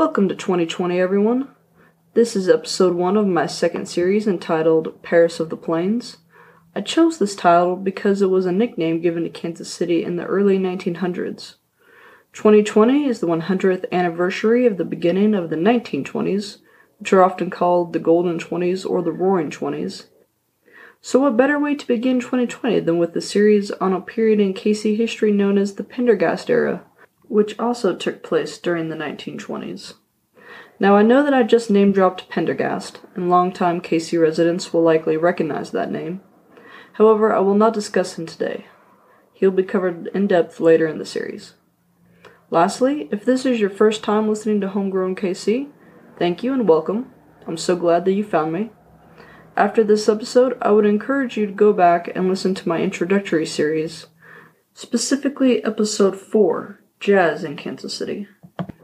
Welcome to 2020, everyone. This is episode one of my second series entitled Paris of the Plains. I chose this title because it was a nickname given to Kansas City in the early 1900s. 2020 is the 100th anniversary of the beginning of the 1920s, which are often called the Golden 20s or the Roaring 20s. So, what better way to begin 2020 than with a series on a period in KC history known as the Pendergast era, which also took place during the 1920s? Now, I know that I just name dropped Pendergast, and longtime KC residents will likely recognize that name. However, I will not discuss him today. He will be covered in depth later in the series. Lastly, if this is your first time listening to Homegrown KC, thank you and welcome. I'm so glad that you found me. After this episode, I would encourage you to go back and listen to my introductory series, specifically episode 4 Jazz in Kansas City,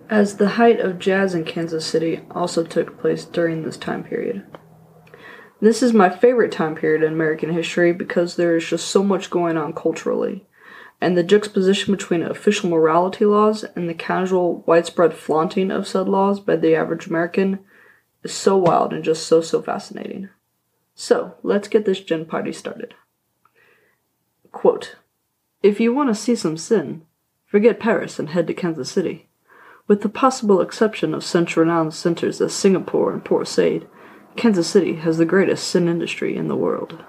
as the height of jazz in Kansas City also took place during this time period. This is my favorite time period in American history because there is just so much going on culturally, and the juxtaposition between official morality laws and the casual, widespread flaunting of said laws by the average American is so wild and just so, so fascinating. So, let's get this gin party started. Quote If you want to see some sin, forget Paris and head to Kansas City. With the possible exception of such renowned centers as Singapore and Port Said, Kansas City has the greatest sin industry in the world.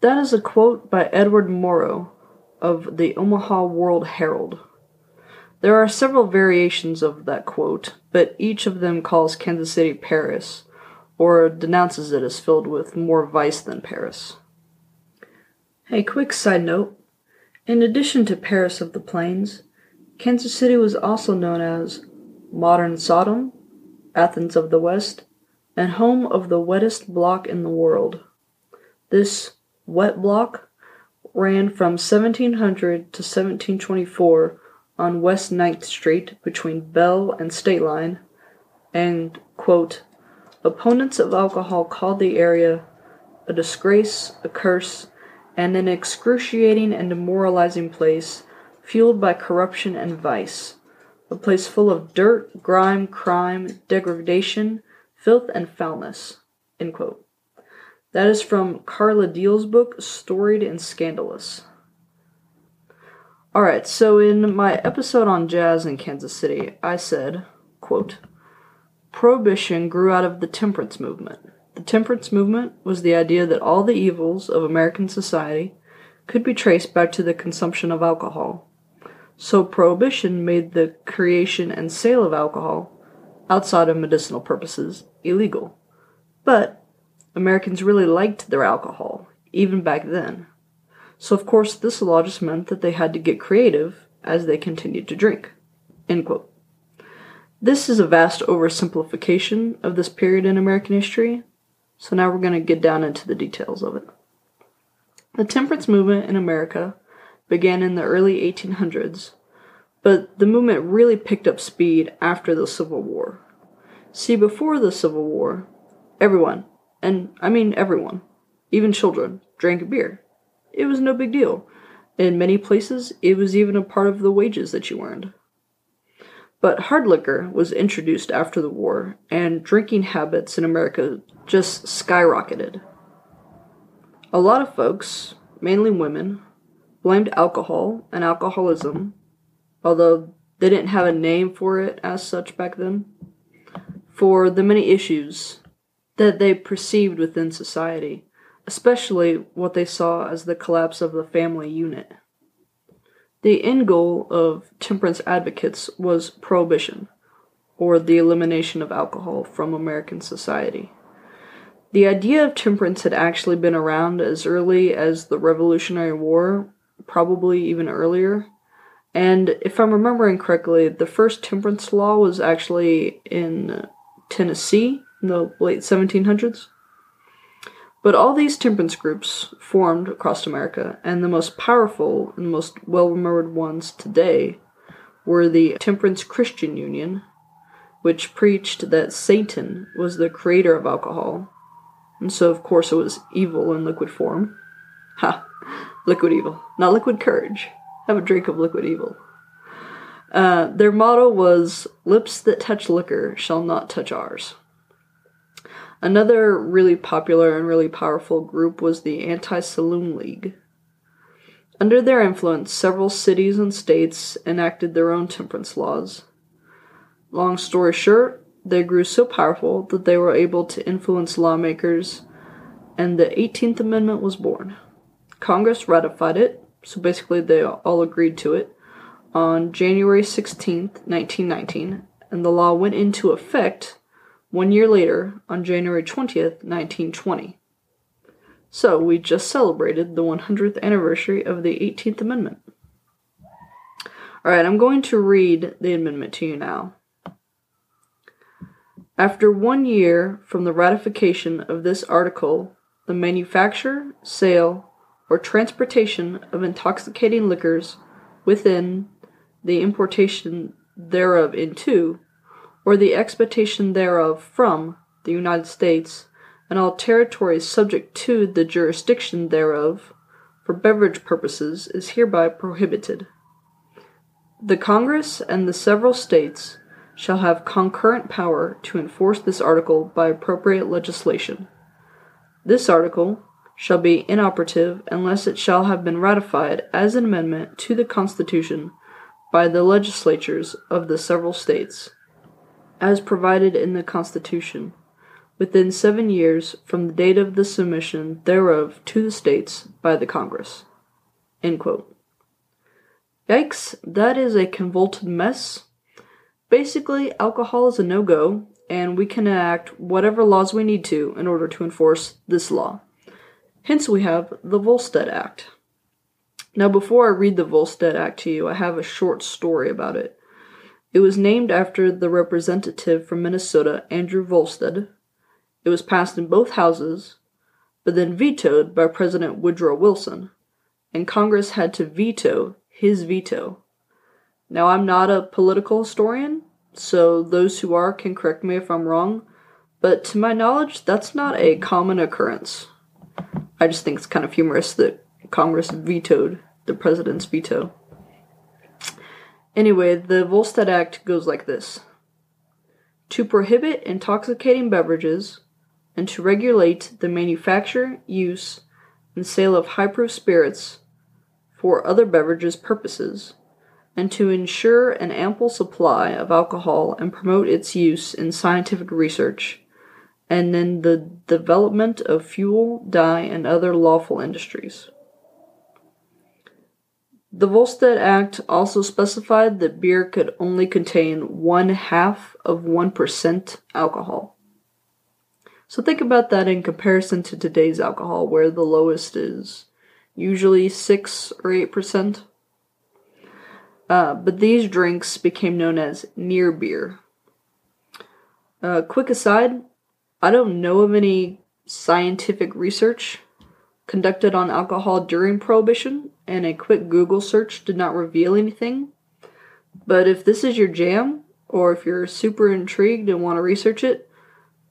That is a quote by Edward Morrow of the Omaha World Herald. There are several variations of that quote, but each of them calls Kansas City Paris, or denounces it as filled with more vice than Paris. Hey, quick side note. In addition to Paris of the Plains, Kansas City was also known as Modern Sodom, Athens of the West, and home of the wettest block in the world. This wet block ran from 1700 to 1724 on West 9th Street between Bell and State Line, and, quote, opponents of alcohol called the area a disgrace, a curse, and an excruciating and demoralizing place fueled by corruption and vice, a place full of dirt, grime, crime, degradation, filth, and foulness. That is from Karla Deel's book, Storied and Scandalous. Alright, so in my episode on jazz in Kansas City, I said, quote, Prohibition grew out of the temperance movement. The temperance movement was the idea that all the evils of American society could be traced back to the consumption of alcohol. So prohibition made the creation and sale of alcohol, outside of medicinal purposes, illegal. But Americans really liked their alcohol, even back then. So of course this law just meant that they had to get creative as they continued to drink. This is a vast oversimplification of this period in American history, so now we're going to get down into the details of it. The temperance movement in America began in the early 1800s, but the movement really picked up speed after the Civil War. See, before the Civil War, everyone, and I mean everyone, even children, drank beer. It was no big deal. In many places, it was even a part of the wages that you earned. But hard liquor was introduced after the war, and drinking habits in America just skyrocketed. A lot of folks, mainly women, blamed alcohol and alcoholism, although they didn't have a name for it as such back then, for the many issues that they perceived within society, especially what they saw as the collapse of the family unit. The end goal of temperance advocates was prohibition, or the elimination of alcohol from American society. The idea of temperance had actually been around as early as the Revolutionary War, probably even earlier. And if I'm remembering correctly, the first temperance law was actually in Tennessee in the late 1700s. But all these temperance groups formed across America, and the most powerful and most well remembered ones today were the Temperance Christian Union, which preached that Satan was the creator of alcohol, and so of course it was evil in liquid form. Ha! Liquid evil, not liquid courage. Have a drink of liquid evil. Uh, their motto was Lips that touch liquor shall not touch ours. Another really popular and really powerful group was the Anti Saloon League. Under their influence, several cities and states enacted their own temperance laws. Long story short, they grew so powerful that they were able to influence lawmakers, and the 18th Amendment was born. Congress ratified it, so basically they all agreed to it, on January 16th, 1919, and the law went into effect one year later on January 20th, 1920. So we just celebrated the 100th anniversary of the 18th Amendment. Alright, I'm going to read the amendment to you now. After one year from the ratification of this article, the manufacture, sale, or transportation of intoxicating liquors within the importation thereof into, or the exportation thereof from, the United States, and all territories subject to the jurisdiction thereof, for beverage purposes, is hereby prohibited. The Congress and the several states shall have concurrent power to enforce this article by appropriate legislation. This article shall be inoperative unless it shall have been ratified as an amendment to the Constitution by the legislatures of the several states, as provided in the Constitution, within seven years from the date of the submission thereof to the states by the Congress. Yikes, that is a convoluted mess. Basically, alcohol is a no go, and we can enact whatever laws we need to in order to enforce this law. Hence, we have the Volstead Act. Now, before I read the Volstead Act to you, I have a short story about it. It was named after the representative from Minnesota, Andrew Volstead. It was passed in both houses, but then vetoed by President Woodrow Wilson, and Congress had to veto his veto. Now, I'm not a political historian, so those who are can correct me if I'm wrong, but to my knowledge, that's not a common occurrence. I just think it's kind of humorous that Congress vetoed the president's veto. Anyway, the Volstead Act goes like this To prohibit intoxicating beverages and to regulate the manufacture, use, and sale of high proof spirits for other beverages purposes, and to ensure an ample supply of alcohol and promote its use in scientific research and in the development of fuel, dye, and other lawful industries. The Volstead Act also specified that beer could only contain one half of 1% alcohol. So think about that in comparison to today's alcohol, where the lowest is usually 6 or 8%. Uh, but these drinks became known as near beer. Uh, quick aside I don't know of any scientific research conducted on alcohol during Prohibition, and a quick Google search did not reveal anything. But if this is your jam, or if you're super intrigued and want to research it,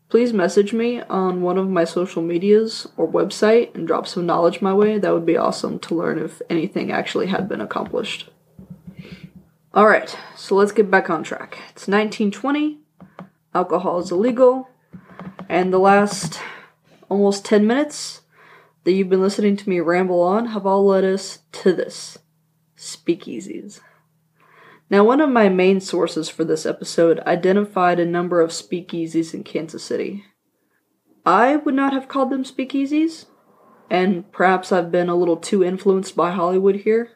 please message me on one of my social medias or website and drop some knowledge my way. That would be awesome to learn if anything actually had been accomplished. Alright, so let's get back on track. It's 1920, alcohol is illegal, and the last almost 10 minutes that you've been listening to me ramble on have all led us to this speakeasies. Now, one of my main sources for this episode identified a number of speakeasies in Kansas City. I would not have called them speakeasies, and perhaps I've been a little too influenced by Hollywood here,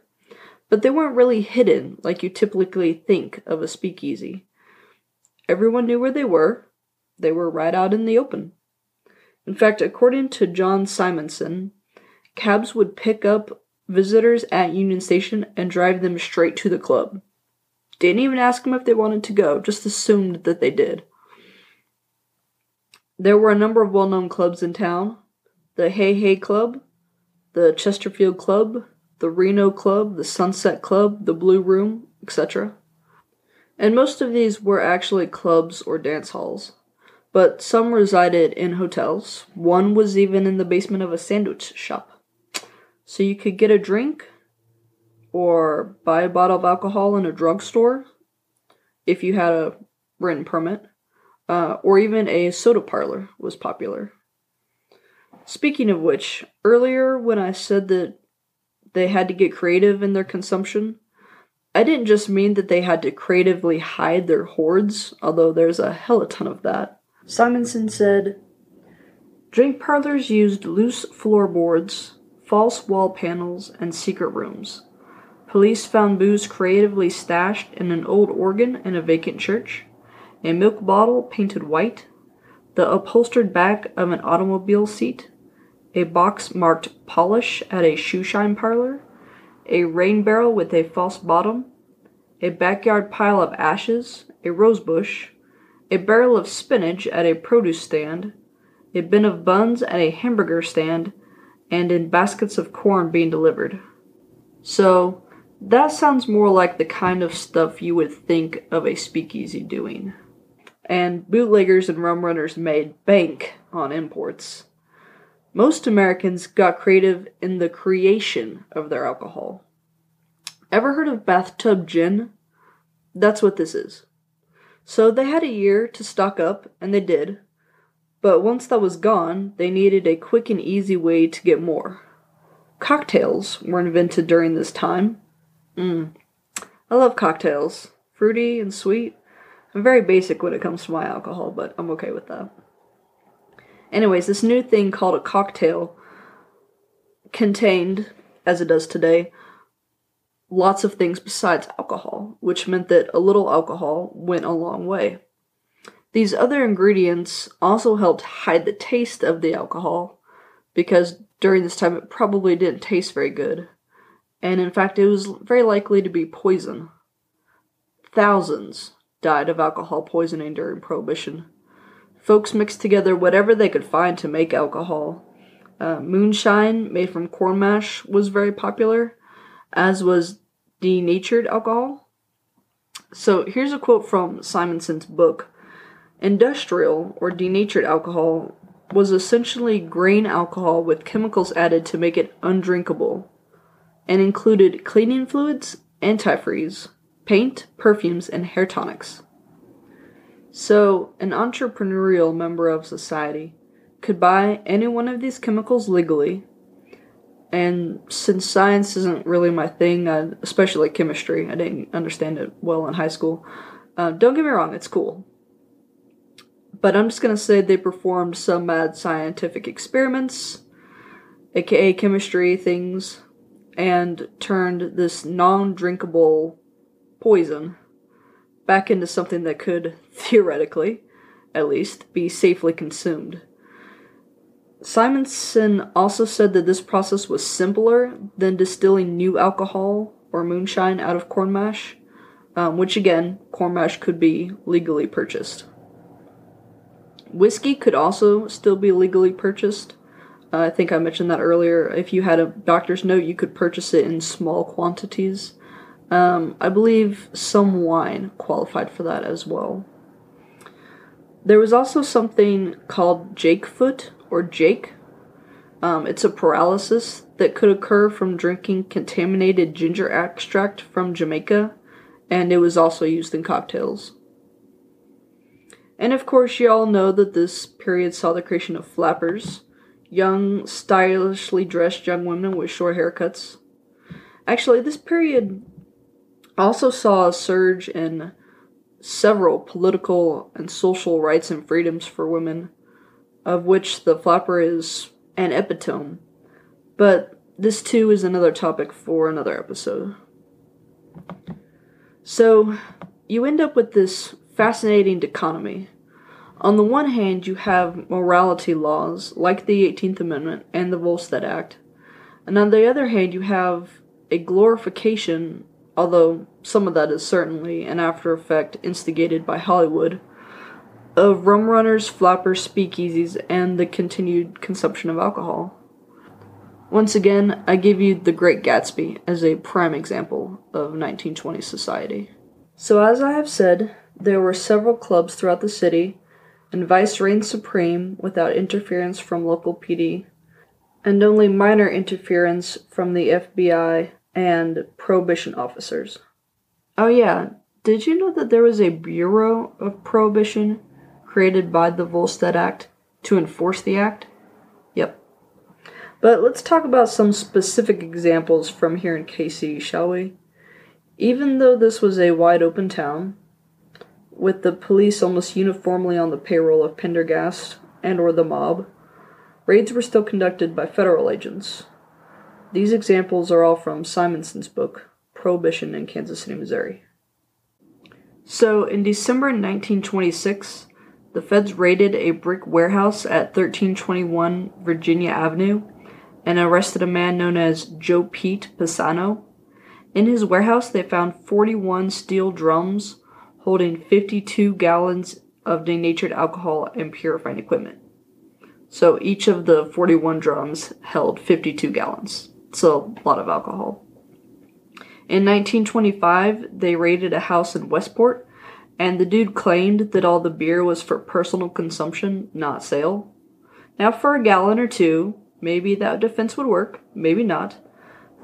but they weren't really hidden like you typically think of a speakeasy. Everyone knew where they were, they were right out in the open. In fact, according to John Simonson, cabs would pick up visitors at Union Station and drive them straight to the club. Didn't even ask them if they wanted to go, just assumed that they did. There were a number of well known clubs in town the Hey Hey Club, the Chesterfield Club, the Reno Club, the Sunset Club, the Blue Room, etc. And most of these were actually clubs or dance halls. But some resided in hotels. One was even in the basement of a sandwich shop. So you could get a drink or buy a bottle of alcohol in a drugstore if you had a written permit, uh, or even a soda parlor was popular. Speaking of which, earlier when I said that they had to get creative in their consumption, I didn't just mean that they had to creatively hide their hoards, although there's a hell of a ton of that. Simonson said, Drink parlors used loose floorboards, false wall panels, and secret rooms. Police found booze creatively stashed in an old organ in a vacant church, a milk bottle painted white, the upholstered back of an automobile seat, a box marked polish at a shoeshine parlor, a rain barrel with a false bottom, a backyard pile of ashes, a rose bush, a barrel of spinach at a produce stand, a bin of buns at a hamburger stand, and in baskets of corn being delivered. So, that sounds more like the kind of stuff you would think of a speakeasy doing. And bootleggers and rum runners made bank on imports. Most Americans got creative in the creation of their alcohol. Ever heard of bathtub gin? That's what this is. So they had a year to stock up, and they did. But once that was gone, they needed a quick and easy way to get more. Cocktails were invented during this time. Mmm. I love cocktails. Fruity and sweet. I'm very basic when it comes to my alcohol, but I'm okay with that. Anyways, this new thing called a cocktail contained, as it does today, lots of things besides alcohol, which meant that a little alcohol went a long way. These other ingredients also helped hide the taste of the alcohol, because during this time it probably didn't taste very good, and in fact it was very likely to be poison. Thousands died of alcohol poisoning during Prohibition. Folks mixed together whatever they could find to make alcohol. Uh, moonshine, made from corn mash, was very popular, as was denatured alcohol. So here's a quote from Simonson's book Industrial or denatured alcohol was essentially grain alcohol with chemicals added to make it undrinkable and included cleaning fluids, antifreeze, paint, perfumes, and hair tonics. So, an entrepreneurial member of society could buy any one of these chemicals legally. And since science isn't really my thing, uh, especially chemistry, I didn't understand it well in high school. Uh, don't get me wrong, it's cool. But I'm just gonna say they performed some mad scientific experiments, aka chemistry things, and turned this non drinkable poison back into something that could, theoretically, at least, be safely consumed. Simonson also said that this process was simpler than distilling new alcohol or moonshine out of corn mash, um, which again, corn mash could be legally purchased. Whiskey could also still be legally purchased. Uh, I think I mentioned that earlier. If you had a doctor's note, you could purchase it in small quantities. Um, I believe some wine qualified for that as well. There was also something called Jake foot or Jake. Um, it's a paralysis that could occur from drinking contaminated ginger extract from Jamaica, and it was also used in cocktails. And of course, you all know that this period saw the creation of flappers, young, stylishly dressed young women with short haircuts. Actually, this period also saw a surge in several political and social rights and freedoms for women, of which the flapper is an epitome. But this too is another topic for another episode. So, you end up with this fascinating dichotomy. On the one hand, you have morality laws like the 18th Amendment and the Volstead Act, And on the other hand, you have a glorification, although some of that is certainly an after effect instigated by Hollywood, of rum runners, flappers, speakeasies, and the continued consumption of alcohol. Once again, I give you The Great Gatsby as a prime example of 1920s society. So, as I have said, there were several clubs throughout the city, and vice reigned supreme without interference from local PD, and only minor interference from the FBI and prohibition officers. Oh, yeah, did you know that there was a Bureau of Prohibition created by the Volstead Act to enforce the act? Yep. But let's talk about some specific examples from here in KC, shall we? Even though this was a wide open town, with the police almost uniformly on the payroll of Pendergast and or the mob, raids were still conducted by federal agents. These examples are all from Simonson's book, Prohibition in Kansas City, Missouri. So, in December 1926, the feds raided a brick warehouse at 1321 Virginia Avenue and arrested a man known as Joe Pete Pisano. In his warehouse, they found 41 steel drums holding 52 gallons of denatured alcohol and purifying equipment. So each of the 41 drums held 52 gallons. It's a lot of alcohol. In 1925, they raided a house in Westport, and the dude claimed that all the beer was for personal consumption, not sale. Now, for a gallon or two, maybe that defense would work, maybe not.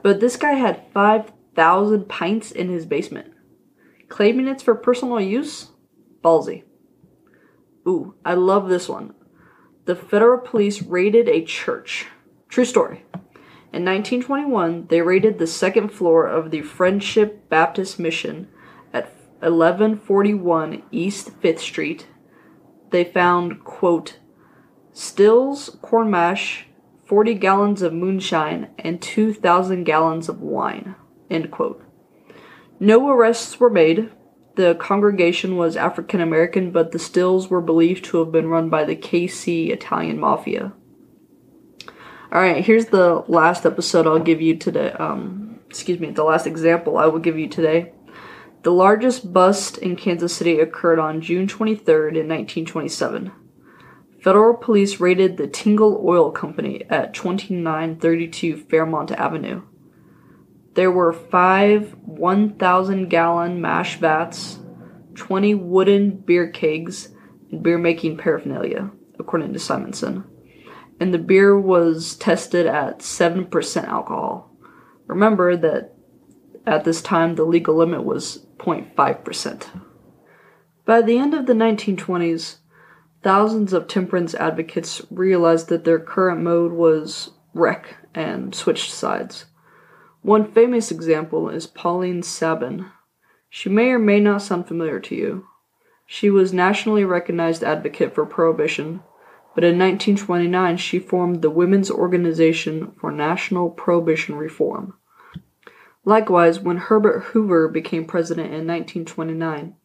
But this guy had 5,000 pints in his basement. Claiming it's for personal use? Ballsy. Ooh, I love this one. The federal police raided a church. True story. In 1921, they raided the second floor of the Friendship Baptist Mission 1141 East 5th Street. They found, quote, stills, corn mash, 40 gallons of moonshine, and 2,000 gallons of wine, end quote. No arrests were made. The congregation was African American, but the stills were believed to have been run by the KC Italian Mafia. All right, here's the last episode I'll give you today. Um, excuse me, the last example I will give you today. The largest bust in Kansas City occurred on June 23rd in 1927. Federal police raided the Tingle Oil Company at 2932 Fairmont Avenue. There were five 1,000 gallon mash vats, 20 wooden beer kegs, and beer making paraphernalia, according to Simonson. And the beer was tested at 7% alcohol. Remember that at this time the legal limit was 0.5%. By the end of the 1920s, thousands of temperance advocates realized that their current mode was wreck and switched sides. One famous example is Pauline Sabin. She may or may not sound familiar to you. She was nationally recognized advocate for prohibition, but in 1929 she formed the Women's Organization for National Prohibition Reform. Likewise, when Herbert Hoover became president in 1929,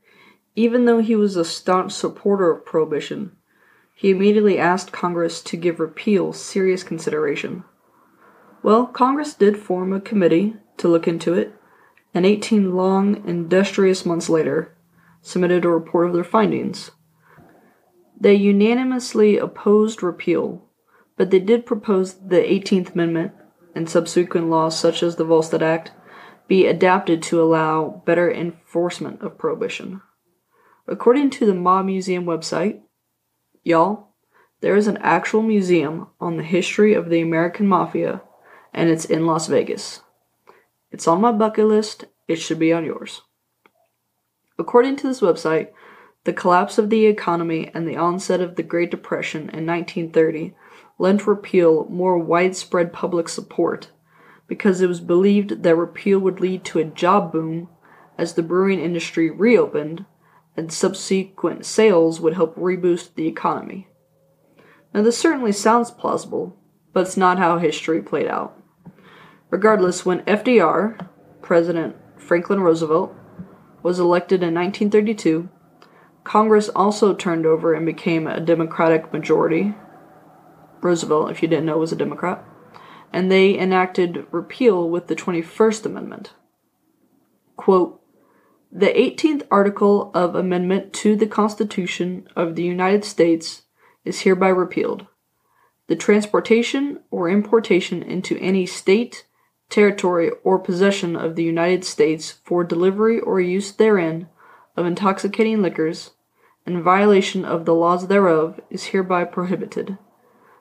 even though he was a staunch supporter of prohibition, he immediately asked Congress to give repeal serious consideration. Well, Congress did form a committee to look into it, and 18 long, industrious months later, submitted a report of their findings. They unanimously opposed repeal, but they did propose the 18th Amendment and subsequent laws such as the Volstead Act be adapted to allow better enforcement of prohibition. According to the Mob Museum website, y'all, there is an actual museum on the history of the American Mafia, and it's in Las Vegas. It's on my bucket list, it should be on yours. According to this website, the collapse of the economy and the onset of the Great Depression in 1930 lent repeal more widespread public support because it was believed that repeal would lead to a job boom as the brewing industry reopened and subsequent sales would help reboost the economy. Now, this certainly sounds plausible, but it's not how history played out. Regardless, when FDR, President Franklin Roosevelt, was elected in 1932, Congress also turned over and became a Democratic majority. Roosevelt, if you didn't know, was a Democrat. And they enacted repeal with the 21st Amendment. Quote, the 18th article of amendment to the Constitution of the United States is hereby repealed. The transportation or importation into any state, territory, or possession of the United States for delivery or use therein of intoxicating liquors, in violation of the laws thereof, is hereby prohibited.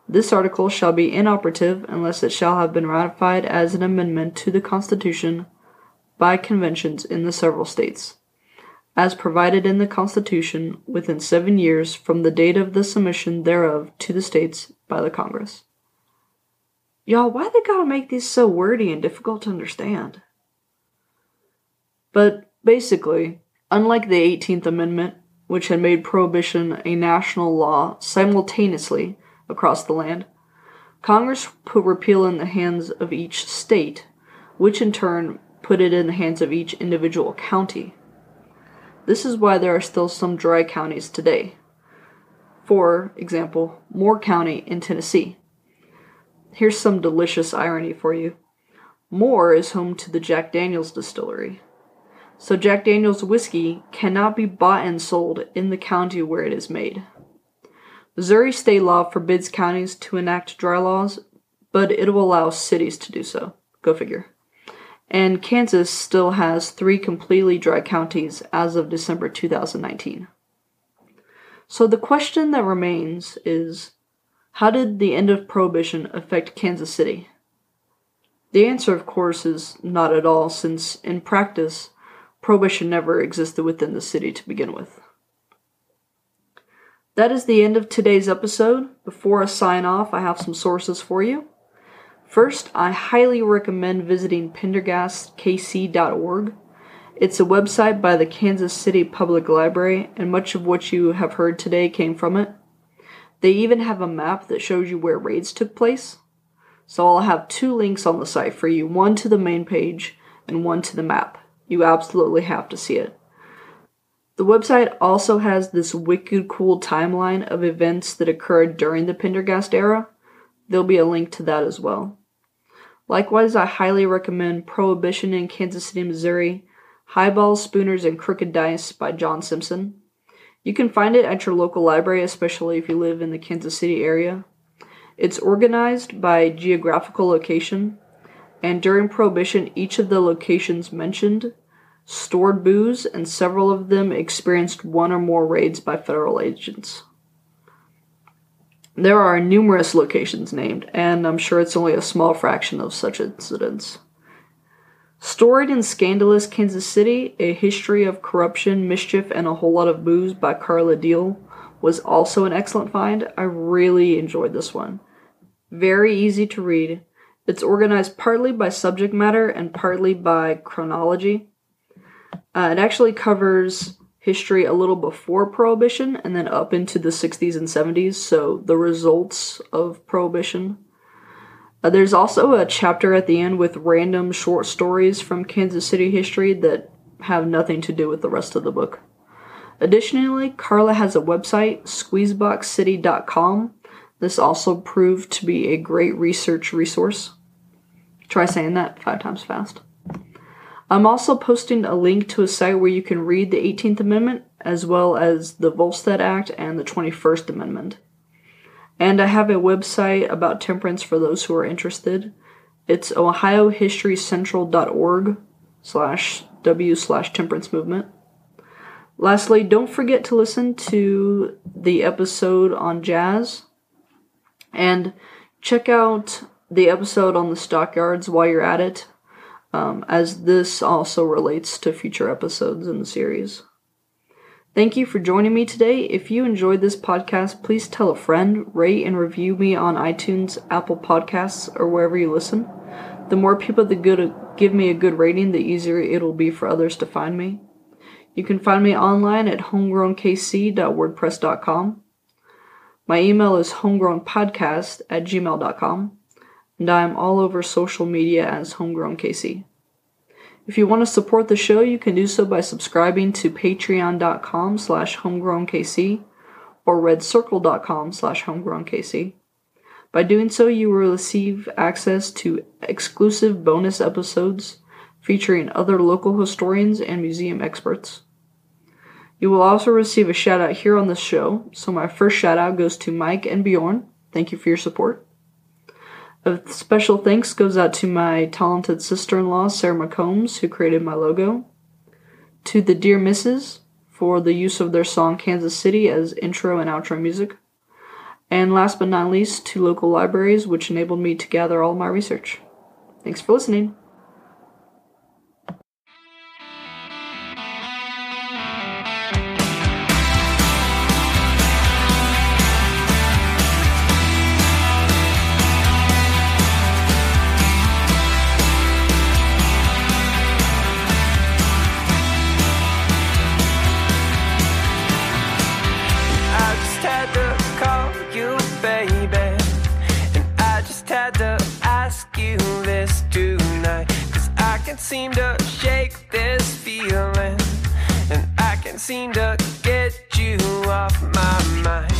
This article shall be inoperative unless it shall have been ratified as an amendment to the Constitution by conventions in the several states, as provided in the Constitution within seven years from the date of the submission thereof to the states by the Congress. Y'all, why they gotta make these so wordy and difficult to understand? But basically, unlike the 18th Amendment, which had made prohibition a national law simultaneously across the land, Congress put repeal in the hands of each state, which in turn put it in the hands of each individual county. This is why there are still some dry counties today. For example, Moore County in Tennessee. Here's some delicious irony for you. Moore is home to the Jack Daniels distillery. So Jack Daniels whiskey cannot be bought and sold in the county where it is made. Missouri state law forbids counties to enact dry laws, but it will allow cities to do so. Go figure. And Kansas still has three completely dry counties as of December 2019. So the question that remains is how did the end of Prohibition affect Kansas City? The answer, of course, is not at all, since in practice, Prohibition never existed within the city to begin with. That is the end of today's episode. Before I sign off, I have some sources for you. First, I highly recommend visiting pendergastkc.org. It's a website by the Kansas City Public Library, and much of what you have heard today came from it. They even have a map that shows you where raids took place. So I'll have two links on the site for you one to the main page and one to the map. You absolutely have to see it. The website also has this wicked cool timeline of events that occurred during the Pendergast era. There'll be a link to that as well. Likewise, I highly recommend Prohibition in Kansas City, Missouri, Highballs, Spooners, and Crooked Dice by John Simonson. You can find it at your local library, especially if you live in the Kansas City area. It's organized by geographical location, and during Prohibition, each of the locations mentioned stored booze, and several of them experienced one or more raids by federal agents. There are numerous locations named, and I'm sure it's only a small fraction of such incidents. Storied and Scandalous Kansas City, A History of Corruption, Mischief, and a Whole Lot of Booze by Karla Deel was also an excellent find. I really enjoyed this one. Very easy to read. It's organized partly by subject matter and partly by chronology. Uh, it actually covers history a little before Prohibition and then up into the 60s and 70s, so the results of Prohibition. Uh, there's also a chapter at the end with random short stories from Kansas City history that have nothing to do with the rest of the book. Additionally, Karla has a website, squeezeboxcity.com. This also proved to be a great research resource. Try saying that five times fast. I'm also posting a link to a site where you can read the 18th Amendment as well as the Volstead Act and the 21st Amendment. And I have a website about temperance for those who are interested. It's ohiohistorycentral.org slash w slash temperance movement. Lastly, don't forget to listen to the episode on jazz and check out the episode on the stockyards while you're at it um, as this also relates to future episodes in the series. Thank you for joining me today. If you enjoyed this podcast, please tell a friend, rate and review me on iTunes, Apple Podcasts, or wherever you listen. The more people that give me a good rating, the easier it'll be for others to find me. You can find me online at homegrownkc.wordpress.com. My email is homegrownpodcast at gmail.com and I am all over social media as Homegrown KC. If you want to support the show, you can do so by subscribing to patreon.com slash homegrownkc or redcircle.com slash homegrownkc. By doing so, you will receive access to exclusive bonus episodes featuring other local historians and museum experts. You will also receive a shout out here on the show, so my first shout out goes to Mike and Bjorn. Thank you for your support. A special thanks goes out to my talented sister in law, Sarah McCombs, who created my logo. To the Dear Misses for the use of their song Kansas City as intro and outro music. And last but not least, to local libraries, which enabled me to gather all my research. Thanks for listening. seem to shake this feeling, and I can't seem to get you off my mind.